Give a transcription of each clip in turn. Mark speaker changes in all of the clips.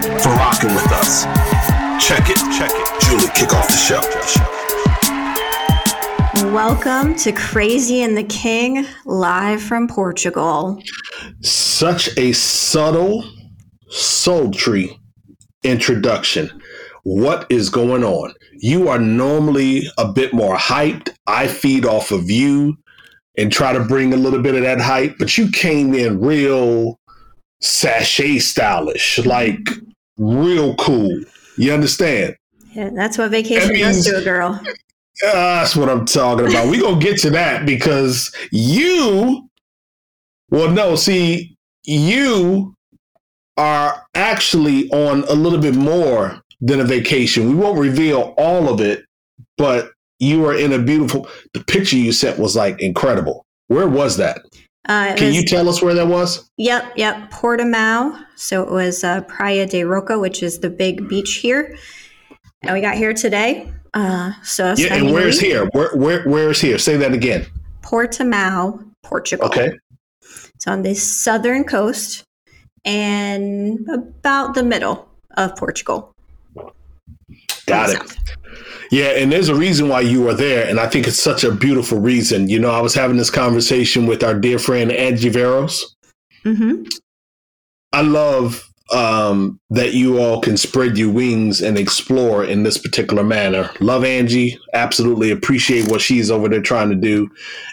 Speaker 1: for rocking with us. Check it, check it. Julie, kick off the show.
Speaker 2: Welcome to Crazy and the King, live from Portugal.
Speaker 1: Such a subtle, sultry introduction. What is going on? You are normally a bit more hyped. I feed off of you and try to bring a little bit of that hype, but you came in real sachet stylish, like real cool. You understand?
Speaker 2: Yeah, that's what vacation does to a girl. Uh,
Speaker 1: that's what I'm talking about. We're gonna get to that because you, well, no, see, you are actually on a little bit more than a vacation. We won't reveal all of it, but you are in a beautiful. The picture you sent was like incredible. Where was that? Uh, Can was, you tell us where that was?
Speaker 2: Yep, yep. Portimao. So it was uh, Praia da Rocha, which is the big beach here. And we got here today. Uh, so
Speaker 1: yeah, and where's here? Where, where, where's here? Say that again.
Speaker 2: Portimao, Portugal.
Speaker 1: Okay.
Speaker 2: It's on the southern coast and about the middle of Portugal.
Speaker 1: Got it. Yeah, and there's a reason why you are there, and I think it's such a beautiful reason. You know, I was having this conversation with our dear friend Angie Veros. Mm-hmm. I love um, that you all can spread your wings and explore in this particular manner. Love Angie, absolutely appreciate what she's over there trying to do,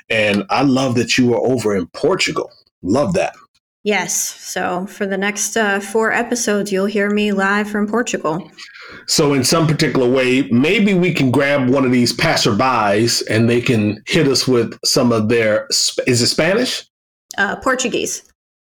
Speaker 1: and I love that you are over in Portugal. Love that.
Speaker 2: Yes. So for the next uh, four episodes, you'll hear me live from Portugal.
Speaker 1: So, in some particular way, maybe we can grab one of these passerbys and they can hit us with some of their. Is it Spanish?
Speaker 2: Uh, Portuguese.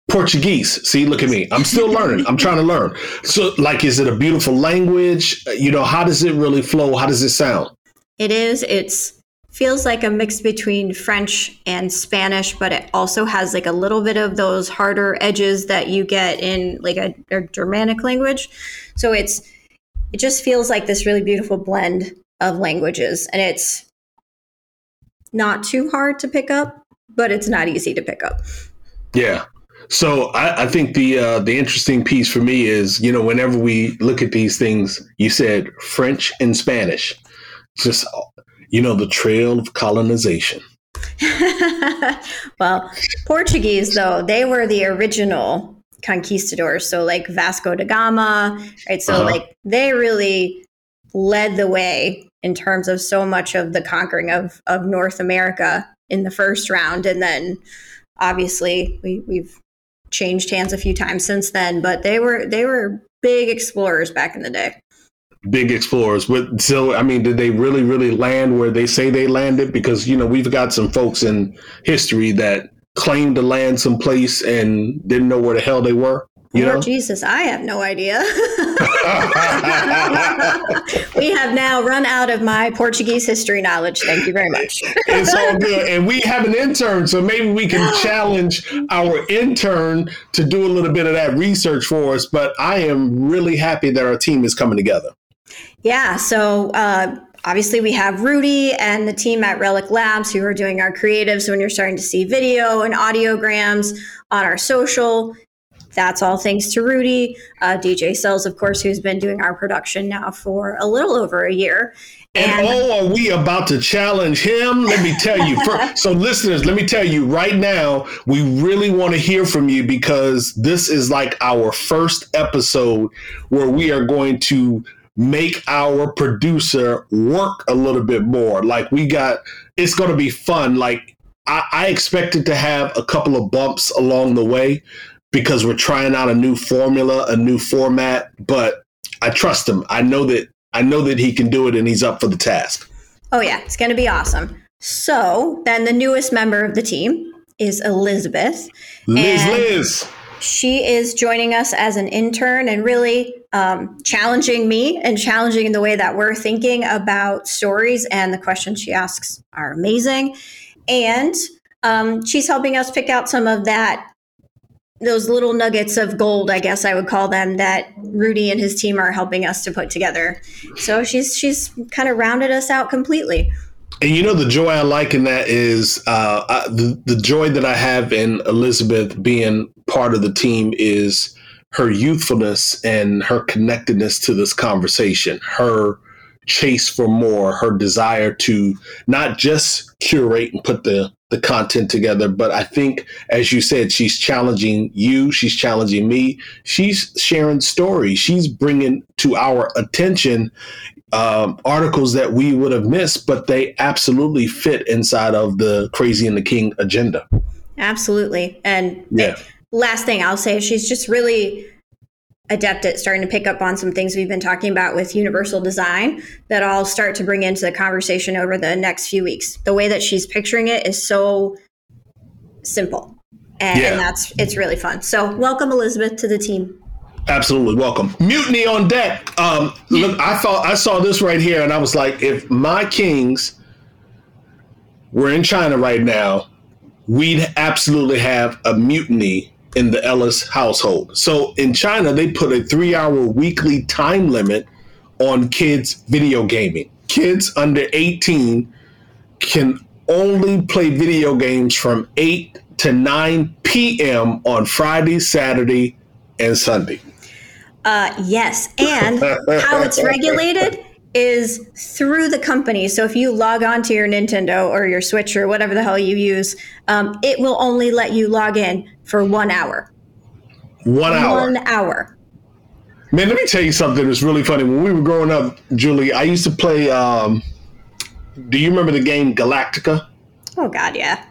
Speaker 1: Portuguese. See, look at me. I'm still learning. I'm trying to learn. So, like, is it a beautiful language? You know, how does it really flow? How does it sound?
Speaker 2: It is. It's feels like a mix between French and Spanish, but it also has like a little bit of those harder edges that you get in like a, a Germanic language. So it's it just feels like this really beautiful blend of languages, and it's not too hard to pick up, but it's not easy to pick up.
Speaker 1: Yeah. So I, I think the uh, the interesting piece for me is, you know, whenever we look at these things, you said French and Spanish, just you know, the trail of colonization.
Speaker 2: well, Portuguese, though, they were the original conquistadors. So, like Vasco da Gama, right? So, uh-huh. like, they really led the way in terms of so much of the conquering of, of North America in the first round. And then obviously we, we've changed hands a few times since then, but they were they were big explorers back in the day
Speaker 1: big explorers. But so, I mean, did they really, really land where they say they landed? Because you know, we've got some folks in history that claimed to land someplace and didn't know where the hell they were. You
Speaker 2: Lord
Speaker 1: know?
Speaker 2: Jesus, I have no idea. we have now run out of my Portuguese history knowledge. Thank you very much.
Speaker 1: it's all good. And we have an intern, so maybe we can challenge our intern to do a little bit of that research for us. But I am really happy that our team is coming together.
Speaker 2: Yeah. So uh, obviously we have Rudy and the team at Relic Labs who are doing our creatives. So when you're starting to see video and audiograms on our social, that's all thanks to Rudy. Uh, DJ Cells, of course, who's been doing our production now for a little over a year.
Speaker 1: And, and oh, are we about to challenge him? Let me tell you. For, so, listeners, let me tell you right now, we really want to hear from you because this is like our first episode where we are going to make our producer work a little bit more. Like we got, it's going to be fun. Like I, I expected to have a couple of bumps along the way because we're trying out a new formula, a new format. But I trust him. I know that I know that he can do it, and he's up for the task.
Speaker 2: Oh yeah, it's going to be awesome. So then, the newest member of the team is Elizabeth.
Speaker 1: Liz, Liz.
Speaker 2: She is joining us as an intern and really um, challenging me and challenging the way that we're thinking about stories. And the questions she asks are amazing. And um, she's helping us pick out some of that those little nuggets of gold, I guess I would call them, that Rudy and his team are helping us to put together. So she's she's kind of rounded us out completely.
Speaker 1: And you know the joy I like in that is uh, I, the the joy that I have in Elizabeth being part of the team is her youthfulness and her connectedness to this conversation. Her chase for more, her desire to not just curate and put the the content together. But I think, as you said, she's challenging you, she's challenging me, she's sharing stories, she's bringing to our attention um, articles that we would have missed, but they absolutely fit inside of the Crazy and the King agenda.
Speaker 2: Absolutely. And yeah. Last thing I'll say, she's just really adept at starting to pick up on some things we've been talking about with universal design that I'll start to bring into the conversation over the next few weeks. The way that she's picturing it is so simple. And, yeah. and that's it's really fun. So welcome Elizabeth to the team.
Speaker 1: Absolutely welcome. Mutiny on deck. Um, look, I thought I saw this right here, and I was like, if my kings were in China right now, we'd absolutely have a mutiny in the Ellis household. So in China, they put a three hour weekly time limit on kids' video gaming. Kids under 18 can only play video games from 8 to 9 p.m. on Friday, Saturday, and Sunday.
Speaker 2: Uh, yes. And how it's regulated is through the company. So if you log on to your Nintendo or your Switch or whatever the hell you use, um, it will only let you log in for one hour.
Speaker 1: One hour.
Speaker 2: One hour.
Speaker 1: Man, let me tell you something that's really funny. When we were growing up, Julie, I used to play. Um, do you remember the game Galactica?
Speaker 2: Oh God, yeah.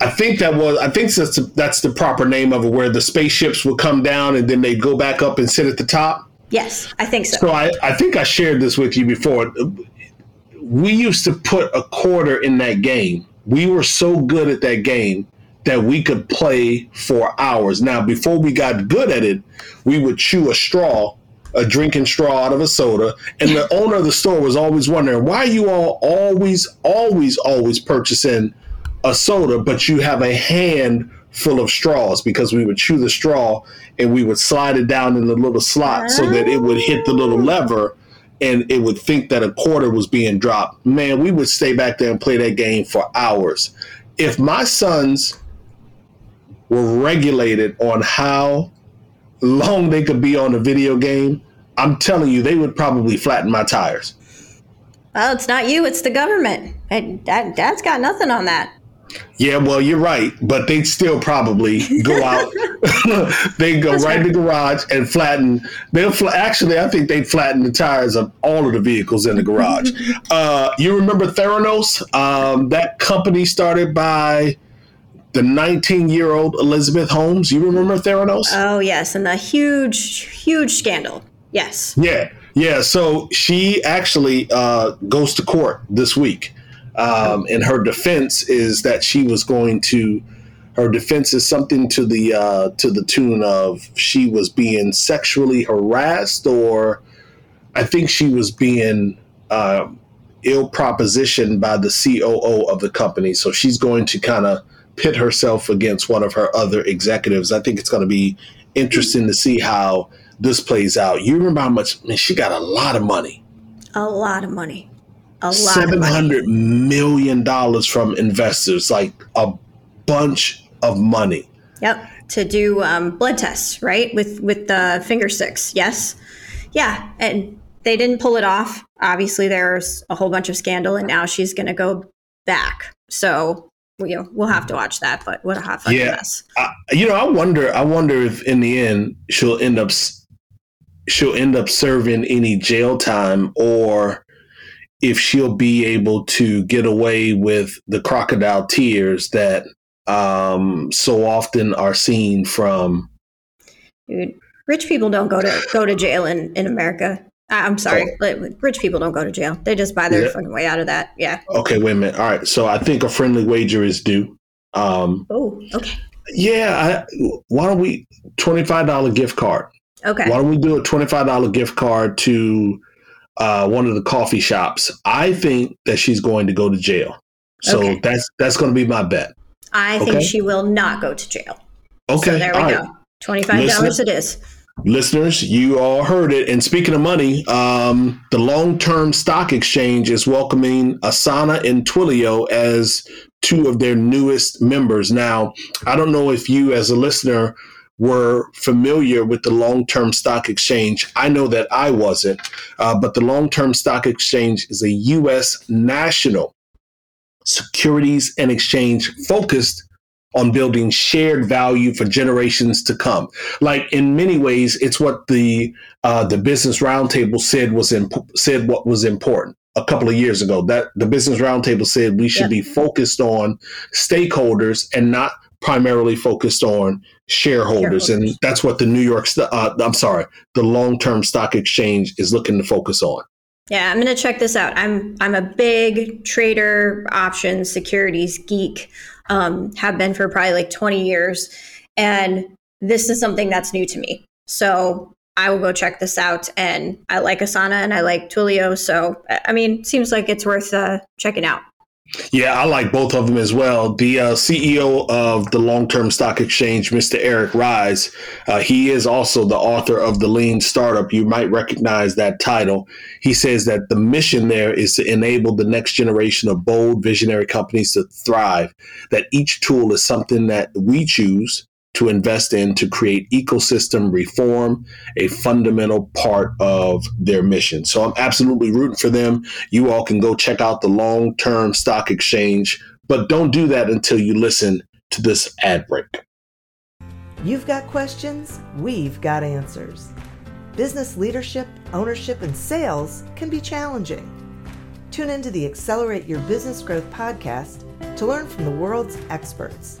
Speaker 1: I think that was. I think that's the, that's the proper name of it, where the spaceships would come down and then they go back up and sit at the top.
Speaker 2: Yes, I think so.
Speaker 1: So I, I think I shared this with you before. We used to put a quarter in that game. We were so good at that game that we could play for hours. Now, before we got good at it, we would chew a straw, a drinking straw out of a soda, and the owner of the store was always wondering why you all always, always, always purchasing a soda, but you have a hand full of straws because we would chew the straw and we would slide it down in the little slot so that it would hit the little ah. lever and it would think that a quarter was being dropped. Man, we would stay back there and play that game for hours. If my sons were regulated on how long they could be on a video game, I'm telling you, they would probably flatten my tires.
Speaker 2: Well, it's not you, it's the government. Dad, Dad's got nothing on that.
Speaker 1: Yeah, well, you're right, but they'd still probably go out. they go That's right, in the garage and flatten. They'll fl- actually, I think they'd flatten the tires of all of the vehicles in the garage. uh, you remember Theranos? Um, that company started by the 19 year old Elizabeth Holmes. You remember Theranos?
Speaker 2: Oh yes, and the huge, huge scandal. Yes.
Speaker 1: Yeah, yeah. So she actually uh, goes to court this week um, and her defense is that she was going to. Her defense is something to the uh, to the tune of she was being sexually harassed, or I think she was being uh, ill propositioned by the COO of the company. So she's going to kind of pit herself against one of her other executives. I think it's going to be interesting to see how this plays out. You remember how much? Man, she got a lot of money.
Speaker 2: A lot of money
Speaker 1: a lot seven hundred million dollars from investors, like a bunch of money.
Speaker 2: Yep, to do um, blood tests, right? With with the finger sticks. Yes, yeah, and they didn't pull it off. Obviously, there's a whole bunch of scandal, and now she's going to go back. So you know, we'll have to watch that. But what a hot fucking
Speaker 1: yeah.
Speaker 2: mess.
Speaker 1: I, you know, I wonder. I wonder if in the end she'll end up she'll end up serving any jail time or if she'll be able to get away with the crocodile tears that um, so often are seen from.
Speaker 2: Dude, rich people don't go to go to jail in in America. I'm sorry, oh. rich people don't go to jail. They just buy their yeah. fucking way out of that. Yeah.
Speaker 1: Okay, wait a minute. All right, so I think a friendly wager is due. Um,
Speaker 2: oh, okay.
Speaker 1: Yeah, I, why don't we twenty five dollar gift card?
Speaker 2: Okay.
Speaker 1: Why don't we do a twenty five dollar gift card to uh, one of the coffee shops? I think that she's going to go to jail. So okay. that's that's going to be my bet.
Speaker 2: I think she will not go to jail.
Speaker 1: Okay. So
Speaker 2: there we all go. Right. Twenty five dollars it is.
Speaker 1: Listeners, you all heard it. And speaking of money, um, the long term stock exchange is welcoming Asana and Twilio as two of their newest members. Now, I don't know if you, as a listener, were familiar with the long term stock exchange. I know that I wasn't, uh, but the long term stock exchange is a U.S. national securities and exchange focused on building shared value for generations to come. Like in many ways, it's what the uh, the Business Roundtable said was imp- said what was important a couple of years ago. That the Business Roundtable said we should yeah. be focused on stakeholders and not primarily focused on shareholders, shareholders. and that's what the New York. Uh, I'm sorry, the Long Term Stock Exchange is looking to focus on.
Speaker 2: Yeah, I'm going to check this out. I'm I'm a big trader, options, securities geek um, have been for probably like 20 years. And this is something that's new to me. So I will go check this out. And I like Asana and I like Twilio. So, I mean, seems like it's worth uh, checking out.
Speaker 1: Yeah, I like both of them as well. The uh, CEO of the Long Term Stock Exchange, Mr. Eric Ries, uh, he is also the author of The Lean Startup. You might recognize that title. He says that the mission there is to enable the next generation of bold, visionary companies to thrive, that each tool is something that we choose to invest in to create ecosystem reform a fundamental part of their mission. So I'm absolutely rooting for them. You all can go check out the long term stock exchange, but don't do that until you listen to this ad break.
Speaker 3: You've got questions, we've got answers. Business leadership, ownership, and sales can be challenging. Tune into the Accelerate Your Business Growth podcast to learn from the world's experts.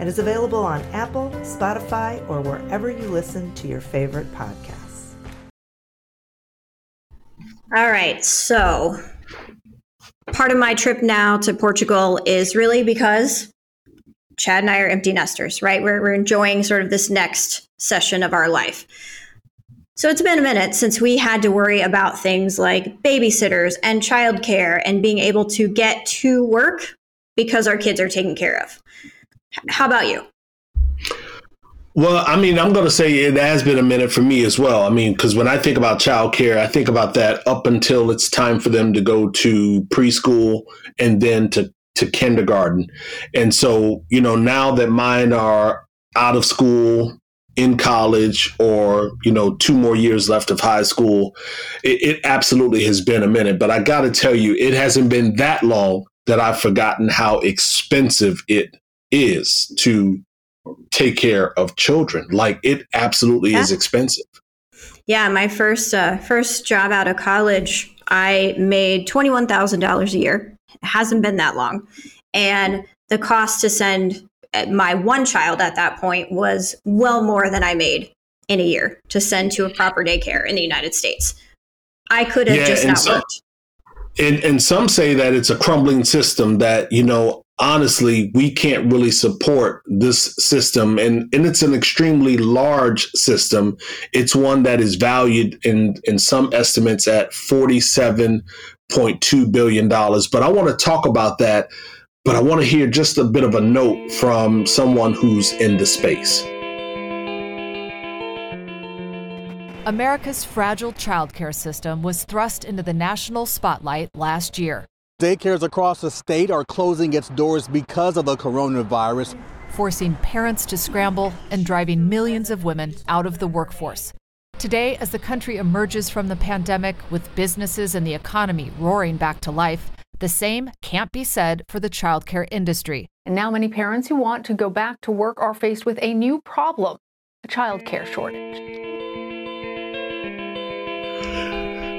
Speaker 3: and is available on Apple, Spotify, or wherever you listen to your favorite podcasts.
Speaker 2: All right, so part of my trip now to Portugal is really because Chad and I are empty nesters, right? We're, we're enjoying sort of this next session of our life. So it's been a minute since we had to worry about things like babysitters and childcare and being able to get to work because our kids are taken care of. How about you?
Speaker 1: Well, I mean, I'm going to say it has been a minute for me as well. I mean, because when I think about childcare, I think about that up until it's time for them to go to preschool and then to, to kindergarten. And so, you know, now that mine are out of school, in college, or, you know, two more years left of high school, it, it absolutely has been a minute. But I got to tell you, it hasn't been that long that I've forgotten how expensive it is to take care of children. Like it absolutely yeah. is expensive.
Speaker 2: Yeah, my first uh, first job out of college, I made twenty one thousand dollars a year. It hasn't been that long, and the cost to send uh, my one child at that point was well more than I made in a year to send to a proper daycare in the United States. I could have yeah, just not some, worked.
Speaker 1: And, and some say that it's a crumbling system that, you know, honestly, we can't really support this system. And, and it's an extremely large system. It's one that is valued in, in some estimates at $47.2 billion. But I want to talk about that. But I want to hear just a bit of a note from someone who's in the space.
Speaker 4: America's fragile childcare system was thrust into the national spotlight last year.
Speaker 5: Daycares across the state are closing its doors because of the coronavirus,
Speaker 4: forcing parents to scramble and driving millions of women out of the workforce. Today, as the country emerges from the pandemic with businesses and the economy roaring back to life, the same can't be said for the childcare industry.
Speaker 6: And now, many parents who want to go back to work are faced with a new problem
Speaker 4: a childcare shortage.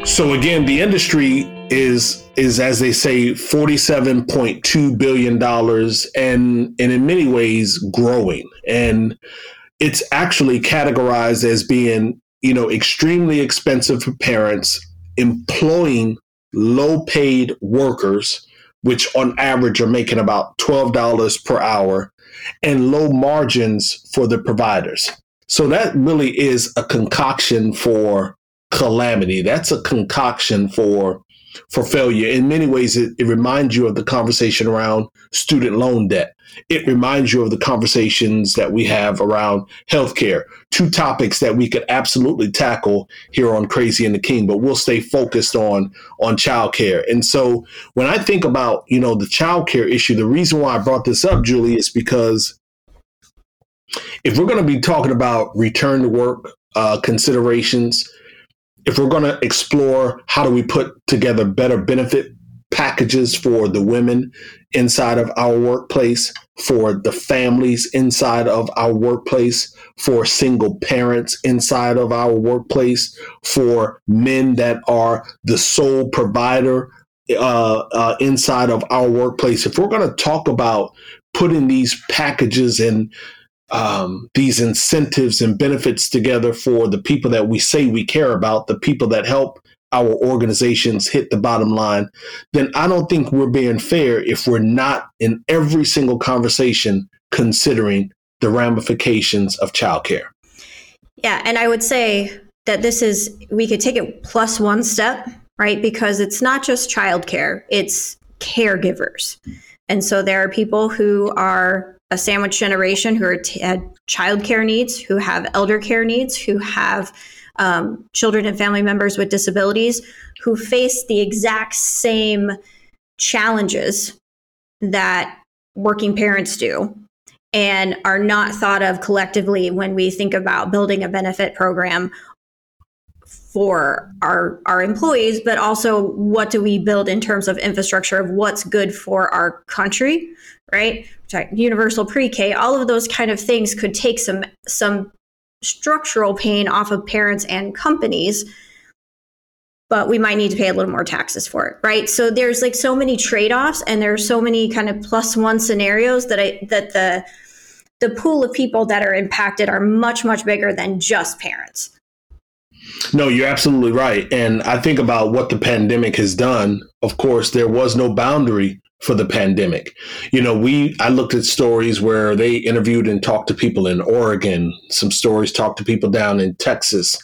Speaker 1: So again, the industry is is as they say 47.2 billion dollars and and in many ways growing. And it's actually categorized as being you know extremely expensive for parents employing low paid workers which on average are making about $12 per hour and low margins for the providers. So that really is a concoction for calamity that's a concoction for for failure. In many ways, it, it reminds you of the conversation around student loan debt. It reminds you of the conversations that we have around healthcare, two topics that we could absolutely tackle here on Crazy and the King, but we'll stay focused on on childcare. And so when I think about, you know, the childcare issue, the reason why I brought this up, Julie, is because if we're going to be talking about return to work uh, considerations, if we're going to explore how do we put together better benefit packages for the women inside of our workplace, for the families inside of our workplace, for single parents inside of our workplace, for men that are the sole provider uh, uh, inside of our workplace. If we're going to talk about putting these packages and um, these incentives and benefits together for the people that we say we care about, the people that help our organizations hit the bottom line, then I don't think we're being fair if we're not in every single conversation considering the ramifications of childcare.
Speaker 2: Yeah, and I would say that this is we could take it plus one step, right? Because it's not just childcare, it's caregivers. And so there are people who are a sandwich generation who are t- had child care needs, who have elder care needs, who have um, children and family members with disabilities, who face the exact same challenges that working parents do and are not thought of collectively when we think about building a benefit program for our our employees but also what do we build in terms of infrastructure of what's good for our country right? Universal pre-K, all of those kind of things could take some some structural pain off of parents and companies but we might need to pay a little more taxes for it right? So there's like so many trade-offs and there's so many kind of plus one scenarios that i that the the pool of people that are impacted are much much bigger than just parents
Speaker 1: no, you're absolutely right. And I think about what the pandemic has done. Of course, there was no boundary for the pandemic. You know, we I looked at stories where they interviewed and talked to people in Oregon, some stories talked to people down in Texas,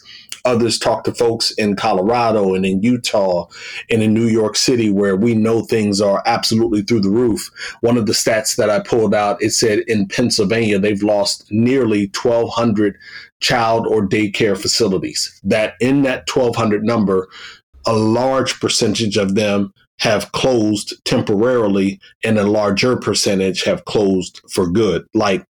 Speaker 1: others talked to folks in Colorado and in Utah and in New York City where we know things are absolutely through the roof. One of the stats that I pulled out it said in Pennsylvania they've lost nearly 1200 child or daycare facilities. That in that 1200 number a large percentage of them have closed temporarily and a larger percentage have closed for good. Like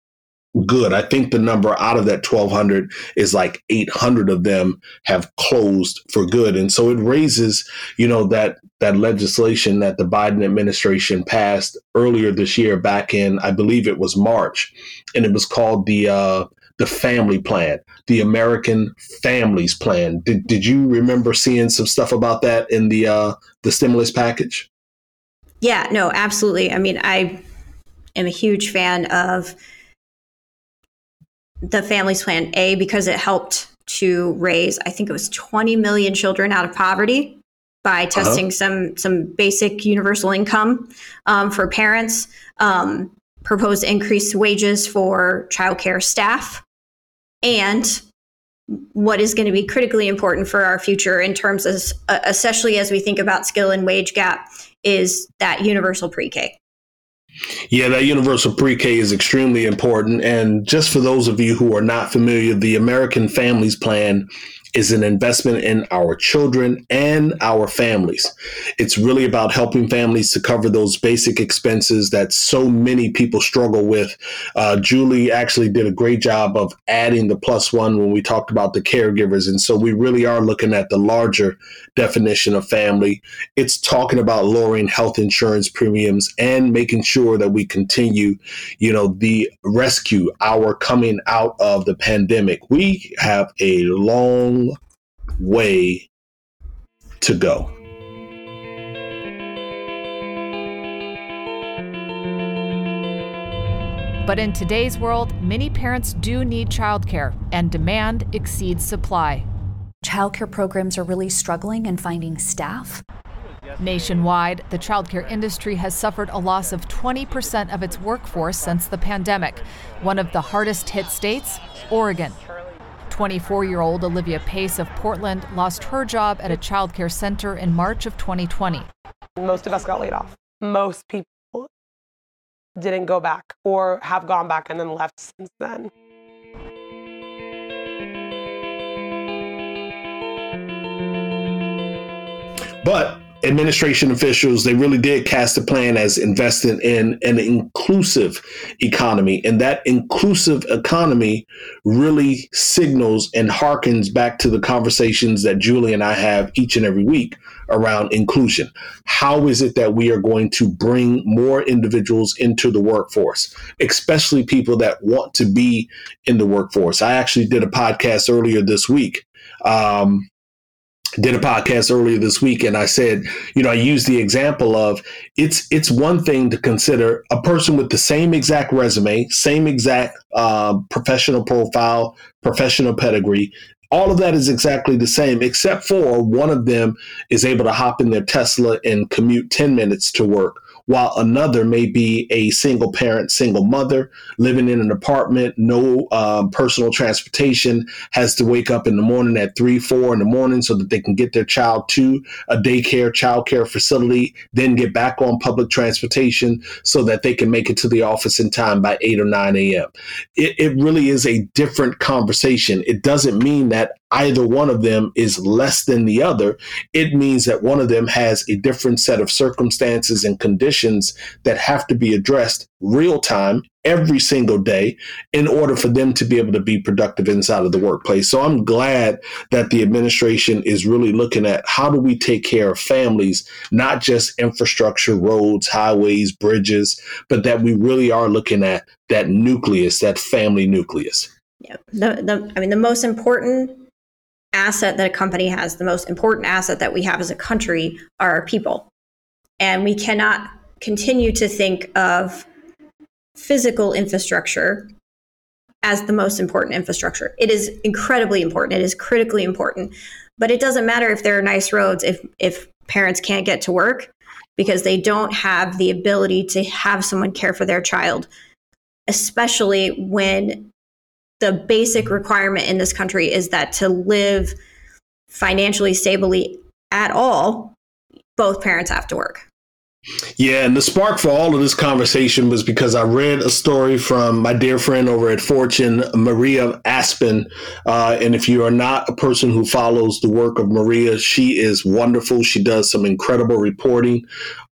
Speaker 1: good. I think the number out of that 1200 is like 800 of them have closed for good. And so it raises, you know, that that legislation that the Biden administration passed earlier this year back in I believe it was March and it was called the uh the family plan, the American Families Plan. Did, did you remember seeing some stuff about that in the uh, the stimulus package?
Speaker 2: Yeah, no, absolutely. I mean, I am a huge fan of the Families Plan A because it helped to raise, I think it was 20 million children out of poverty by uh-huh. testing uh-huh. some some basic universal income um, for parents. Um, proposed increased wages for childcare staff and what is going to be critically important for our future in terms of uh, especially as we think about skill and wage gap is that universal pre-k
Speaker 1: yeah, that universal pre K is extremely important. And just for those of you who are not familiar, the American Families Plan is an investment in our children and our families. It's really about helping families to cover those basic expenses that so many people struggle with. Uh, Julie actually did a great job of adding the plus one when we talked about the caregivers. And so we really are looking at the larger definition of family. It's talking about lowering health insurance premiums and making sure that we continue, you know, the rescue, our coming out of the pandemic. We have a long way to go.
Speaker 4: But in today's world, many parents do need childcare, and demand exceeds supply.
Speaker 6: Childcare programs are really struggling in finding staff.
Speaker 4: Nationwide, the childcare industry has suffered a loss of 20% of its workforce since the pandemic. One of the hardest hit states, Oregon. 24 year old Olivia Pace of Portland lost her job at a child care center in March of 2020.
Speaker 7: Most of us got laid off. Most people didn't go back or have gone back and then left since then.
Speaker 1: But administration officials, they really did cast the plan as investing in an inclusive economy. And that inclusive economy really signals and harkens back to the conversations that Julie and I have each and every week around inclusion. How is it that we are going to bring more individuals into the workforce, especially people that want to be in the workforce? I actually did a podcast earlier this week. Um, did a podcast earlier this week and I said, you know, I used the example of it's it's one thing to consider a person with the same exact resume, same exact uh, professional profile, professional pedigree. All of that is exactly the same, except for one of them is able to hop in their Tesla and commute 10 minutes to work while another may be a single parent, single mother living in an apartment, no um, personal transportation, has to wake up in the morning at three, four in the morning so that they can get their child to a daycare, childcare facility, then get back on public transportation so that they can make it to the office in time by 8 or 9 a.m. It, it really is a different conversation. It doesn't mean that either one of them is less than the other. It means that one of them has a different set of circumstances and conditions that have to be addressed real time every single day in order for them to be able to be productive inside of the workplace. So I'm glad that the administration is really looking at how do we take care of families, not just infrastructure, roads, highways, bridges, but that we really are looking at that nucleus, that family nucleus.
Speaker 2: Yeah. The, the, I mean, the most important asset that a company has, the most important asset that we have as a country are our people. And we cannot continue to think of physical infrastructure as the most important infrastructure. It is incredibly important. It is critically important. But it doesn't matter if there are nice roads if if parents can't get to work because they don't have the ability to have someone care for their child, especially when the basic requirement in this country is that to live financially stably at all, both parents have to work.
Speaker 1: Yeah, and the spark for all of this conversation was because I read a story from my dear friend over at Fortune, Maria Aspan. Uh, and if you are not a person who follows the work of Maria, she is wonderful. She does some incredible reporting,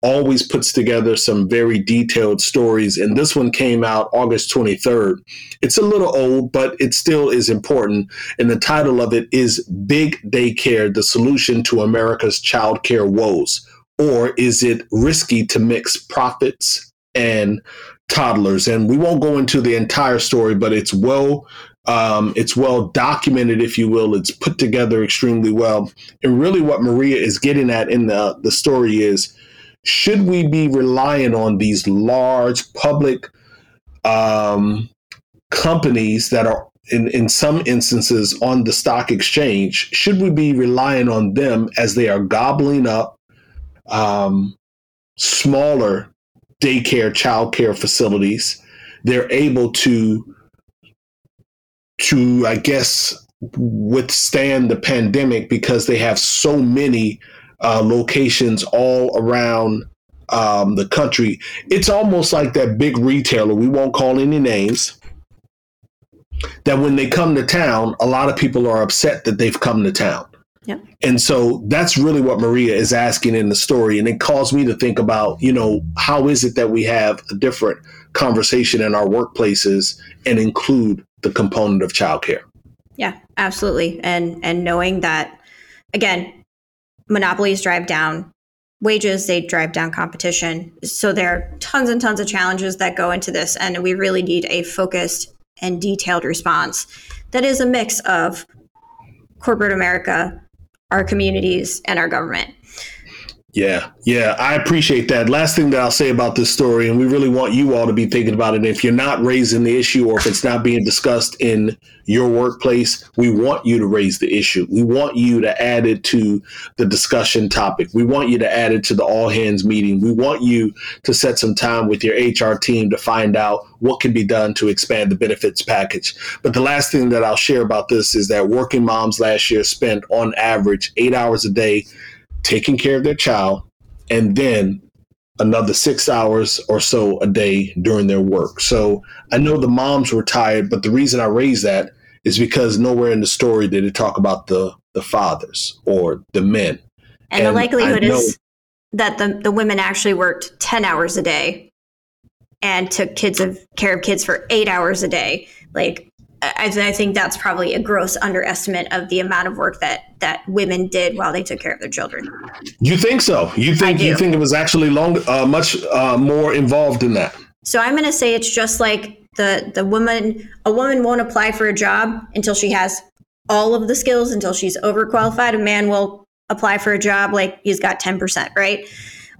Speaker 1: always puts together some very detailed stories. And this one came out August 23rd. It's a little old, but it still is important. And the title of it is Big Daycare The Solution to America's Child Care Woes or is it risky to mix profits and toddlers? And we won't go into the entire story, but it's well um, it's well documented, if you will. It's put together extremely well. And really, what Maria is getting at in the, the story is should we be relying on these large public um, companies that are in, in some instances on the stock exchange? Should we be relying on them as they are gobbling up um, smaller daycare, childcare facilities, they're able to to I guess withstand the pandemic because they have so many uh, locations all around um, the country. It's almost like that big retailer. We won't call any names. that when they come to town, a lot of people are upset that they've come to town.
Speaker 2: Yep.
Speaker 1: And so that's really what Maria is asking in the story. And it caused me to think about, you know, how is it that we have a different conversation in our workplaces and include the component of childcare?
Speaker 2: Yeah, absolutely. And and knowing that again, monopolies drive down wages, they drive down competition. So there are tons and tons of challenges that go into this and we really need a focused and detailed response that is a mix of corporate America, our communities, and our government.
Speaker 1: Yeah, yeah, I appreciate that. Last thing that I'll say about this story, and we really want you all to be thinking about it. If you're not raising the issue or if it's not being discussed in your workplace, we want you to raise the issue. We want you to add it to the discussion topic. We want you to add it to the all hands meeting. We want you to set some time with your HR team to find out what can be done to expand the benefits package. But the last thing that I'll share about this is that working moms last year spent on average eight hours a day taking care of their child, and then another six hours or so a day during their work. So I know the moms were tired, but the reason I raise that is because nowhere in the story did it talk about the the fathers or the men.
Speaker 2: And, and the likelihood is that the, the women actually worked 10 hours a day and took kids of care of kids for eight hours a day. Like I, I, think that's probably a gross underestimate of the amount of work that that women did while they took care of their children.
Speaker 1: You think so? You think you think it was actually long, uh, much uh, more involved in that?
Speaker 2: So I'm going to say it's just like the the woman. A woman won't apply for a job until she has all of the skills, until she's overqualified. A man will apply for a job like he's got ten percent, right?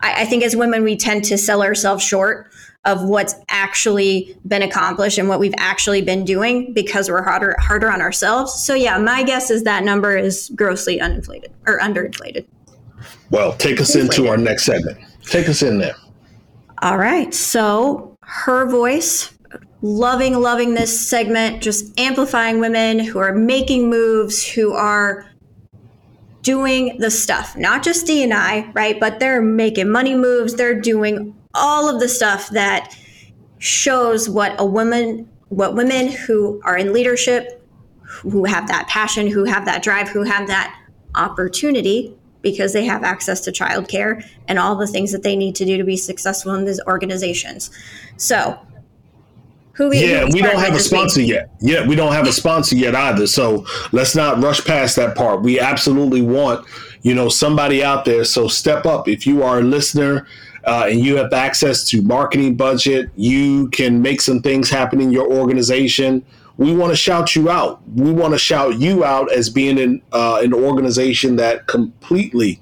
Speaker 2: I, I think as women we tend to sell ourselves short of what's actually been accomplished and what we've actually been doing because we're harder harder on ourselves. So yeah, my guess is that number is grossly uninflated or underinflated.
Speaker 1: Well, take us Inflated. into our next segment. Take us in there.
Speaker 2: All right. So her voice, loving, loving this segment, just amplifying women who are making moves, who are doing the stuff, not just D and I, right? But they're making money moves. They're doing all of the stuff that shows what a woman, what women who are in leadership, who have that passion, who have that drive, who have that opportunity because they have access to childcare and all the things that they need to do to be successful in these organizations. So,
Speaker 1: who we, yeah, we don't have a sponsor week? yet. Yeah, we don't have a sponsor yet either. So let's not rush past that part. We absolutely want, you know, somebody out there. So step up if you are a listener uh, and you have access to marketing budget, you can make some things happen in your organization. We want to shout you out. We want to shout you out as being in uh, an organization that completely,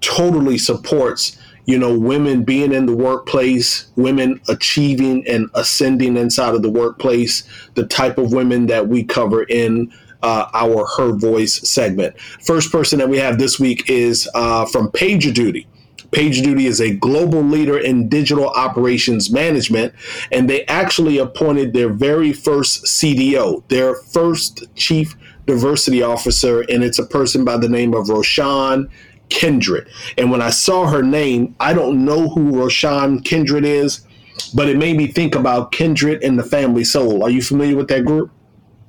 Speaker 1: totally supports you know women being in the workplace women achieving and ascending inside of the workplace the type of women that we cover in uh, our her voice segment first person that we have this week is uh, from pagerduty PagerDuty is a global leader in digital operations management, and they actually appointed their very first CDO, their first chief diversity officer, and it's a person by the name of Roshan Kindred. And when I saw her name, I don't know who Roshan Kindred is, but it made me think about Kindred and the Family Soul. Are you familiar with that group?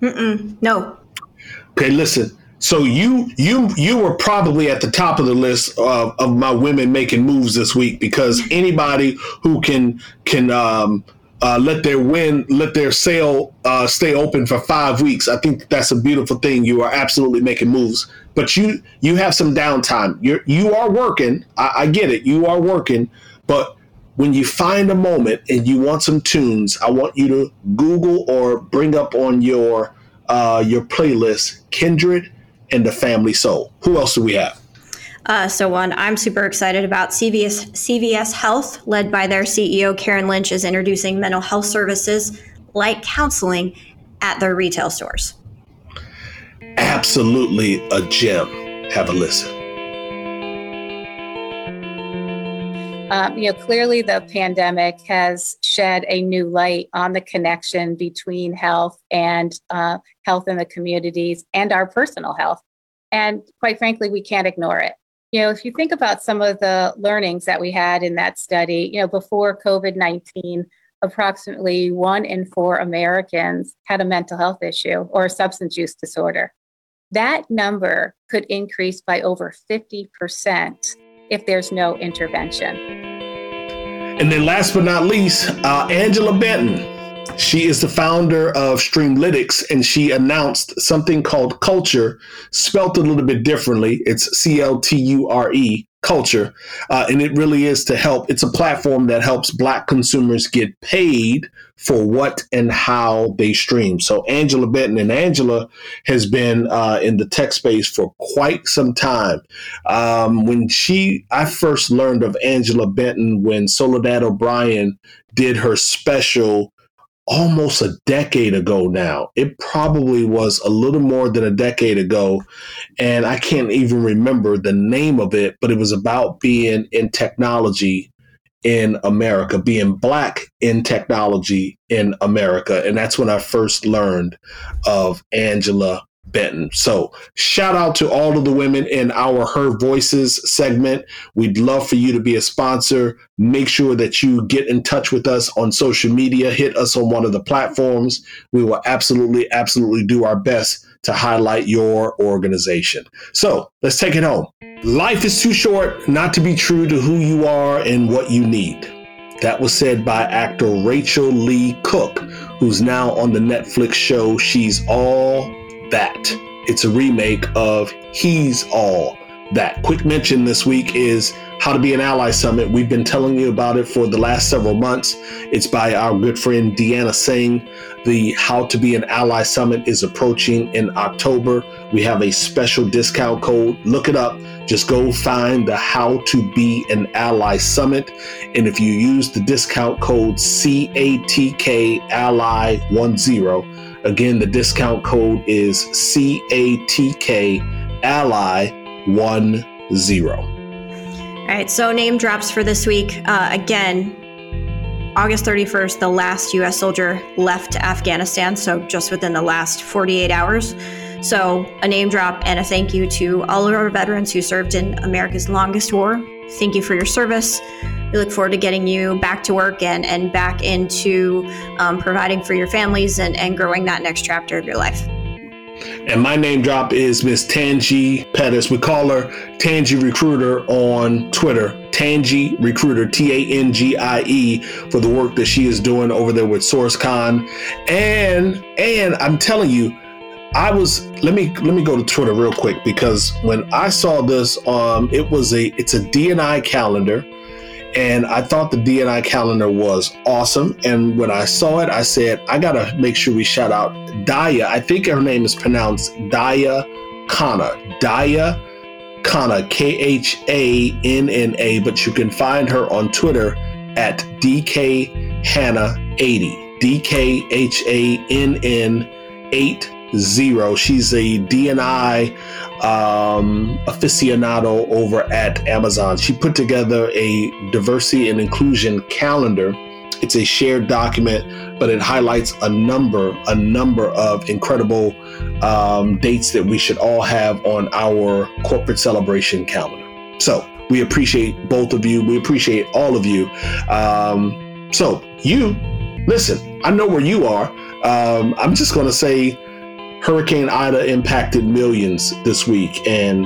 Speaker 2: Mm-mm, no.
Speaker 1: Okay, listen. So you you you were probably at the top of the list of, of my women making moves this week because anybody who can can um, uh, let their win let their sale uh, stay open for five weeks. I think that's a beautiful thing. You are absolutely making moves, but you you have some downtime. You're you are working. I, I get it. You are working, but when you find a moment and you want some tunes, I want you to Google or bring up on your uh, your playlist Kindred and the family soul. Who else do we have?
Speaker 2: Uh, so one, I'm super excited about CVS CVS Health, led by their CEO Karen Lynch, is introducing mental health services like counseling at their retail stores.
Speaker 1: Absolutely a gem. Have a listen.
Speaker 8: Um, you know, clearly the pandemic has shed a new light on the connection between health and uh, health in the communities and our personal health. And quite frankly, we can't ignore it. You know, if you think about some of the learnings that we had in that study, you know, before COVID 19, approximately one in four Americans had a mental health issue or a substance use disorder. That number could increase by over 50% if there's no intervention.
Speaker 1: And then, last but not least, uh, Angela Benton. She is the founder of Streamlytics, and she announced something called Culture, spelt a little bit differently. It's C L T U R E, culture. Uh, and it really is to help. It's a platform that helps Black consumers get paid for what and how they stream. So Angela Benton and Angela has been uh, in the tech space for quite some time. Um, when she, I first learned of Angela Benton when Soledad O'Brien did her special almost a decade ago now. It probably was a little more than a decade ago. And I can't even remember the name of it, but it was about being in technology in America, being black in technology in America. And that's when I first learned of Angela Benton. So, shout out to all of the women in our Her Voices segment. We'd love for you to be a sponsor. Make sure that you get in touch with us on social media, hit us on one of the platforms. We will absolutely, absolutely do our best to highlight your organization. So, let's take it home. Life is too short not to be true to who you are and what you need. That was said by actor Rachael Leigh Cook, who's now on the Netflix show She's All that. It's a remake of He's All That. Quick mention this week is How to Be an Ally Summit. We've been telling you about it for the last several months. It's by our good friend Deanna Singh. The How to Be an Ally Summit is approaching in October. We have a special discount code. Look it up. Just go find the How to Be an Ally Summit. And if you use the discount code CATK Ally 10, Again, the discount code is CATK Ally 10.
Speaker 2: All right, so name drops for this week. Uh, again, August 31st, the last U.S. soldier left Afghanistan, so just within the last 48 hours. So, a name drop and a thank you to all of our veterans who served in America's longest war. Thank you for your service. We look forward to getting you back to work and, and back into um, providing for your families and, and growing that next chapter of your life.
Speaker 1: And my name drop is Miss Tangie Pettis. We call her Tangie Recruiter on Twitter. Tangie Recruiter, T A N G I E, for the work that she is doing over there with SourceCon. And and I'm telling you, I was let me let me go to Twitter real quick because when I saw this, um, it was a it's a DNI calendar and I thought the DNI calendar was awesome. And when I saw it, I said, I got to make sure we shout out Daya. I think her name is pronounced Daya Khanna. Daya Khanna, K H A N N A, but you can find her on Twitter at DKhanna80. D K H A N N 80. She's a DNI um, aficionado over at Amazon. She put together a diversity and inclusion calendar. It's a shared document, but it highlights a number, a number of incredible um, dates that we should all have on our corporate celebration calendar. So we appreciate both of you. We appreciate all of you. Um, so you, listen, I know where you are. Um, I'm just going to say Hurricane Ida impacted millions this week, and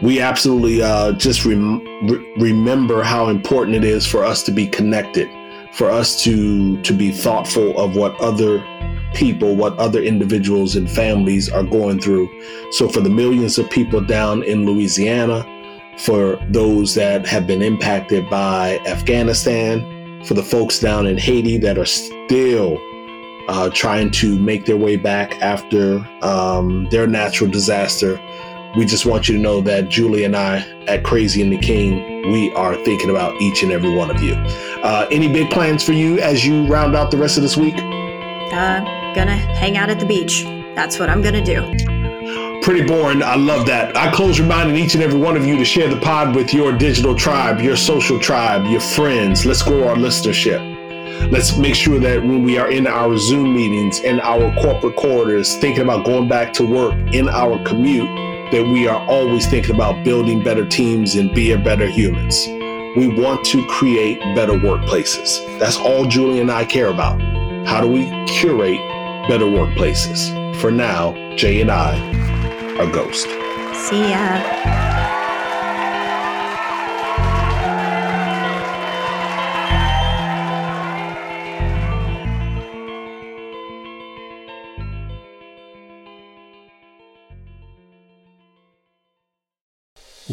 Speaker 1: we absolutely uh, just rem- re- remember how important it is for us to be connected, for us to to be thoughtful of what other people, what other individuals and families are going through. So, for the millions of people down in Louisiana, for those that have been impacted by Afghanistan, for the folks down in Haiti that are still uh, trying to make their way back after um, their natural disaster. We just want you to know that Julie and I at Crazy and the King, we are thinking about each and every one of you. Uh, any big plans for you as you round out the rest of this week?
Speaker 2: Uh, gonna hang out at the beach. That's what I'm gonna do.
Speaker 1: Pretty boring. I love that. I close reminding each and every one of you to share the pod with your digital tribe, your social tribe, your friends. Let's grow our listenership. Let's make sure that when we are in our Zoom meetings, in our corporate quarters, thinking about going back to work in our commute, that we are always thinking about building better teams and being better humans. We want to create better workplaces. That's all Julie and I care about. How do we curate better workplaces? For now, Jay and I are Ghost.
Speaker 2: See ya.